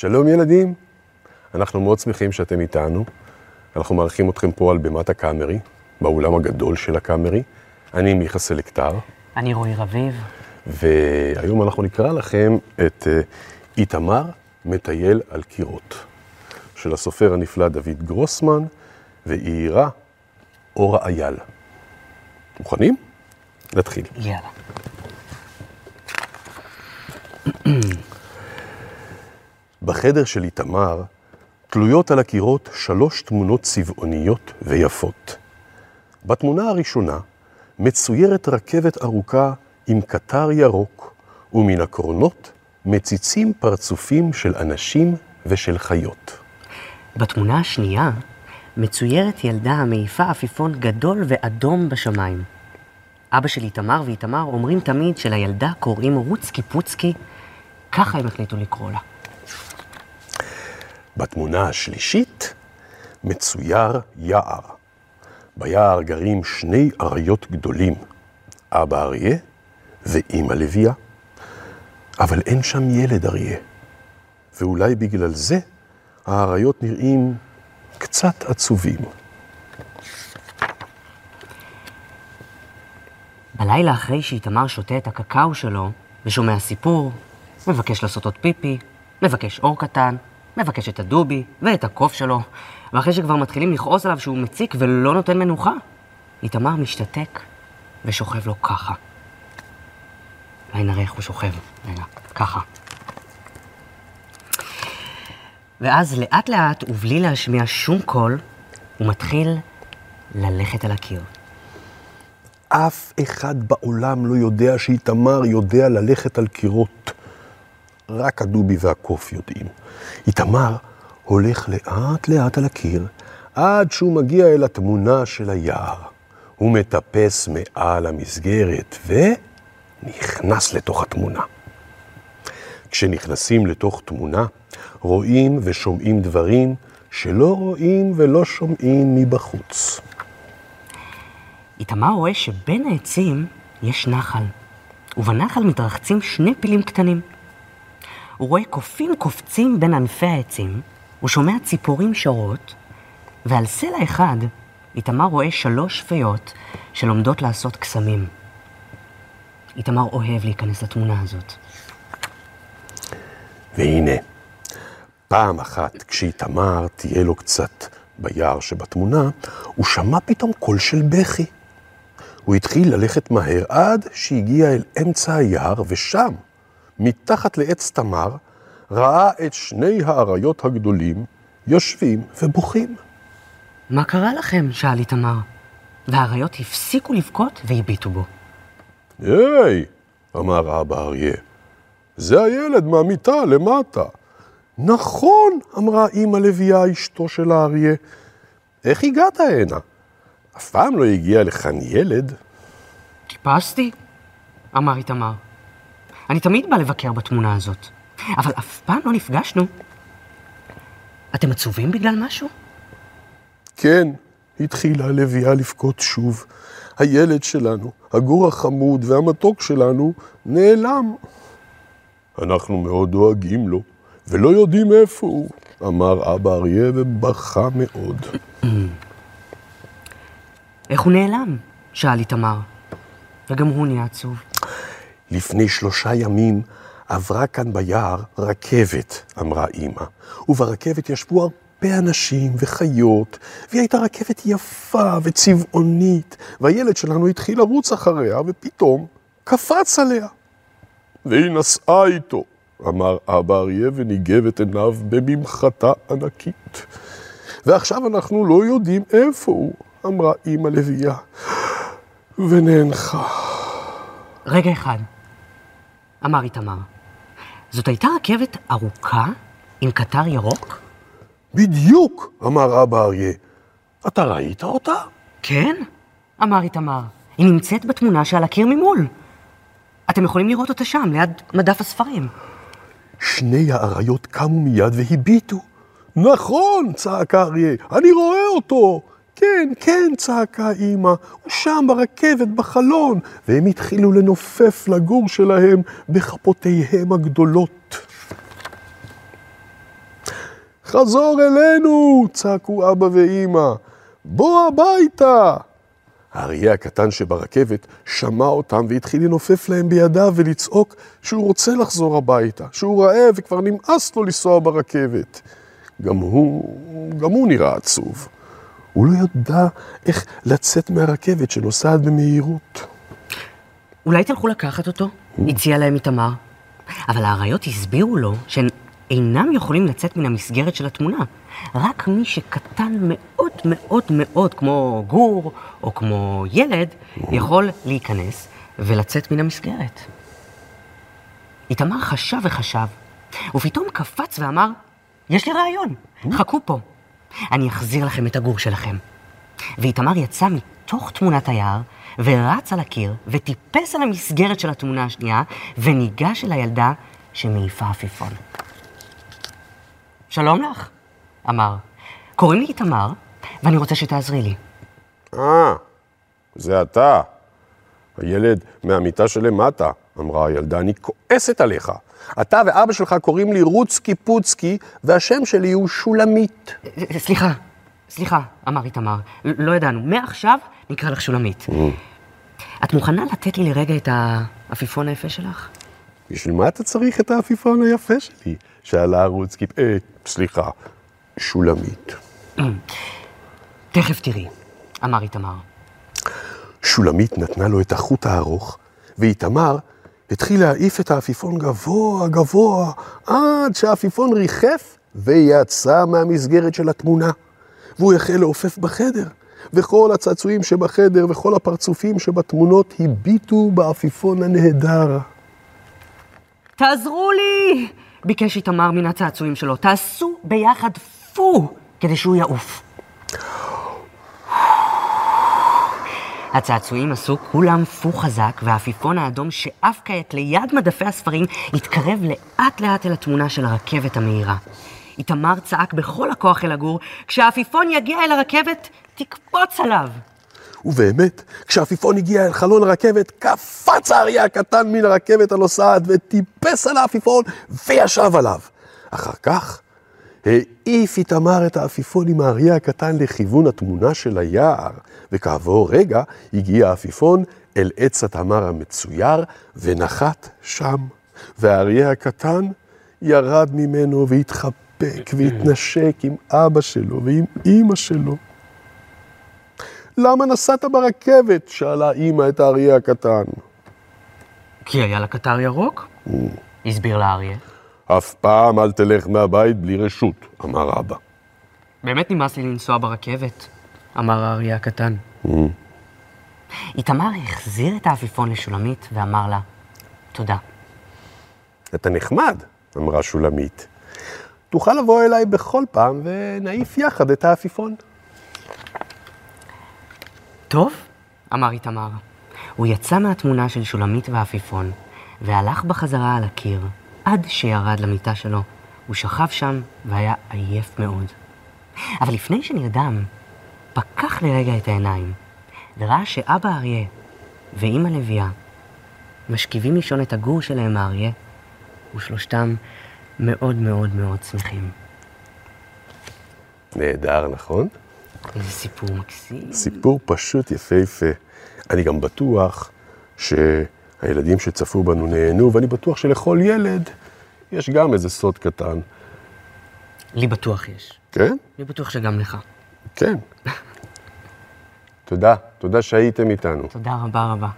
שלום ילדים, אנחנו מאוד שמחים שאתם איתנו. אנחנו מארחים אתכם פה על בימת הקאמרי, באולם הגדול של הקאמרי. אני מיכה סלקטר, אני רועי רביב. והיום אנחנו נקרא לכם את אה, איתמר מטייל על קירות, של הסופר הנפלא דוד גרוסמן, ואירה אורה אייל. מוכנים? נתחיל. יאללה. בחדר של איתמר תלויות על הקירות שלוש תמונות צבעוניות ויפות. בתמונה הראשונה מצוירת רכבת ארוכה עם קטר ירוק, ומן הקרונות מציצים פרצופים של אנשים ושל חיות. בתמונה השנייה מצוירת ילדה המעיפה עפיפון גדול ואדום בשמיים. אבא של איתמר ואיתמר אומרים תמיד שלילדה קוראים רוצקי פוצקי, ככה הם החליטו לקרוא לה. בתמונה השלישית מצויר יער. ביער גרים שני אריות גדולים, אבא אריה ואימא לביאה. אבל אין שם ילד אריה, ואולי בגלל זה האריות נראים קצת עצובים. בלילה אחרי שאיתמר שותה את הקקאו שלו ושומע סיפור, מבקש לעשות עוד פיפי, מבקש אור קטן, מבקש את הדובי ואת הקוף שלו, ואחרי שכבר מתחילים לכעוס עליו שהוא מציק ולא נותן מנוחה, איתמר משתתק ושוכב לו ככה. אולי נראה איך הוא שוכב. רגע, ככה. ואז לאט לאט, ובלי להשמיע שום קול, הוא מתחיל ללכת על הקיר. אף אחד בעולם לא יודע שאיתמר יודע ללכת על קירות. רק הדובי והקוף יודעים. איתמר הולך לאט לאט על הקיר, עד שהוא מגיע אל התמונה של היער. הוא מטפס מעל המסגרת ונכנס לתוך התמונה. כשנכנסים לתוך תמונה, רואים ושומעים דברים שלא רואים ולא שומעים מבחוץ. איתמר רואה שבין העצים יש נחל, ובנחל מתרחצים שני פילים קטנים. הוא רואה קופים קופצים בין ענפי העצים, הוא שומע ציפורים שרות, ועל סלע אחד איתמר רואה שלוש פיות שלומדות לעשות קסמים. איתמר אוהב להיכנס לתמונה הזאת. והנה, פעם אחת כשאיתמר תהיה לו קצת ביער שבתמונה, הוא שמע פתאום קול של בכי. הוא התחיל ללכת מהר עד שהגיע אל אמצע היער, ושם, מתחת לעץ תמר, ראה את שני האריות הגדולים יושבים ובוכים. מה קרה לכם? שאל איתמר. והאריות הפסיקו לבכות והביטו בו. היי, אמר אבא אריה, זה הילד מהמיטה למטה. נכון, אמרה אמא לביאה, אשתו של האריה. איך הגעת הנה? אף פעם לא הגיע לכאן ילד. טיפסתי, אמר איתמר. אני תמיד בא לבקר בתמונה הזאת, אבל אף פעם לא נפגשנו. אתם עצובים בגלל משהו? כן, התחילה הלוויה לבכות שוב. הילד שלנו, הגור החמוד והמתוק שלנו, נעלם. אנחנו מאוד דואגים לו, ולא יודעים איפה הוא, אמר אבא אריה ובכה מאוד. איך הוא נעלם? שאל איתמר. וגם הוא נהיה עצוב. לפני שלושה ימים עברה כאן ביער רכבת, אמרה אמא, וברכבת ישבו הרבה אנשים וחיות, והיא הייתה רכבת יפה וצבעונית, והילד שלנו התחיל לרוץ אחריה, ופתאום קפץ עליה. והיא נסעה איתו, אמר אבא אריה וניגב את עיניו בממחטה ענקית. ועכשיו אנחנו לא יודעים איפה הוא, אמרה אמא לביאה, ונאנחה. רגע אחד, אמר איתמר. זאת הייתה רכבת ארוכה עם קטר ירוק? בדיוק, אמר אבא אריה. אתה ראית אותה? כן, אמר איתמר. היא נמצאת בתמונה שעל הקיר ממול. אתם יכולים לראות אותה שם, ליד מדף הספרים. שני האריות קמו מיד והביטו. נכון, צעק האריה, אני רואה אותו. כן, כן, צעקה אמא, הוא שם ברכבת, בחלון. והם התחילו לנופף לגור שלהם בכפותיהם הגדולות. חזור אלינו! צעקו אבא ואימא. בוא הביתה! האריה הקטן שברכבת שמע אותם והתחיל לנופף להם בידיו ולצעוק שהוא רוצה לחזור הביתה, שהוא רעב וכבר נמאס לו לנסוע ברכבת. גם הוא, גם הוא נראה עצוב. הוא לא ידע איך לצאת מהרכבת שנוסעת במהירות. אולי תלכו לקחת אותו? הציע להם איתמר. אבל האריות הסבירו לו שהן אינם יכולים לצאת מן המסגרת של התמונה. רק מי שקטן מאוד מאוד מאוד, כמו גור או כמו ילד, יכול להיכנס ולצאת מן המסגרת. איתמר חשב וחשב, ופתאום קפץ ואמר, יש לי רעיון, חכו פה. אני אחזיר לכם את הגור שלכם. ואיתמר יצא מתוך תמונת היער, ורץ על הקיר, וטיפס על המסגרת של התמונה השנייה, וניגש אל הילדה שמעיפה עפיפון. שלום לך, אמר. קוראים לי איתמר, ואני רוצה שתעזרי לי. אה, זה אתה. הילד מהמיטה שלמטה, אמרה הילדה, אני כועסת עליך. אתה ואבא שלך קוראים לי רוצקי פוצקי, והשם שלי הוא שולמית. סליחה, סליחה, אמר איתמר. לא ידענו. מעכשיו נקרא לך שולמית. את מוכנה לתת לי לרגע את העפיפון היפה שלך? בשביל מה אתה צריך את העפיפון היפה שלי? שאלה רוצקי, אה, סליחה, שולמית. תכף תראי, אמר איתמר. שולמית נתנה לו את החוט הארוך, ואיתמר התחיל להעיף את העפיפון גבוה גבוה, עד שהעפיפון ריחף ויצא מהמסגרת של התמונה. והוא החל לעופף בחדר, וכל הצעצועים שבחדר וכל הפרצופים שבתמונות הביטו בעפיפון הנהדר. תעזרו לי! ביקש איתמר מן הצעצועים שלו. תעשו ביחד פו, כדי שהוא יעוף. הצעצועים עשו כולם פו חזק, והעפיפון האדום שעף כעת ליד מדפי הספרים התקרב לאט לאט אל התמונה של הרכבת המהירה. איתמר צעק בכל הכוח אל הגור, כשהעפיפון יגיע אל הרכבת, תקפוץ עליו. ובאמת, כשעפיפון הגיע אל חלון הרכבת, קפץ האריה הקטן מן הרכבת הנוסעת וטיפס על העפיפון וישב עליו. אחר כך העיף איתמר את העפיפון עם האריה הקטן לכיוון התמונה של היער, וכעבור רגע הגיע העפיפון אל עץ התמר המצויר ונחת שם. והאריה הקטן ירד ממנו והתחבק והתנשק עם אבא שלו ועם אימא שלו. למה נסעת ברכבת? שאלה אימא את האריה הקטן. כי היה לה קטר ירוק? הסביר לאריה. אף פעם אל תלך מהבית בלי רשות, אמר אבא. באמת נמאס לי לנסוע ברכבת, אמר האריה הקטן. איתמר החזיר את העפיפון לשולמית ואמר לה, תודה. אתה נחמד, אמרה שולמית. תוכל לבוא אליי בכל פעם ונעיף יחד את העפיפון. טוב, אמר איתמר. הוא יצא מהתמונה של שולמית והעפיפון, והלך בחזרה על הקיר, עד שירד למיטה שלו. הוא שכב שם והיה עייף מאוד. אבל לפני שנרדם, פקח לרגע את העיניים, וראה שאבא אריה ואימא לביאה משכיבים לישון את הגור שלהם האריה, ושלושתם מאוד מאוד מאוד שמחים. נהדר, נכון? איזה סיפור מקסים. סיפור פשוט יפהפה. אני גם בטוח שהילדים שצפו בנו נהנו, ואני בטוח שלכל ילד יש גם איזה סוד קטן. לי בטוח יש. כן? לי בטוח שגם לך. כן. תודה, תודה שהייתם איתנו. תודה רבה רבה.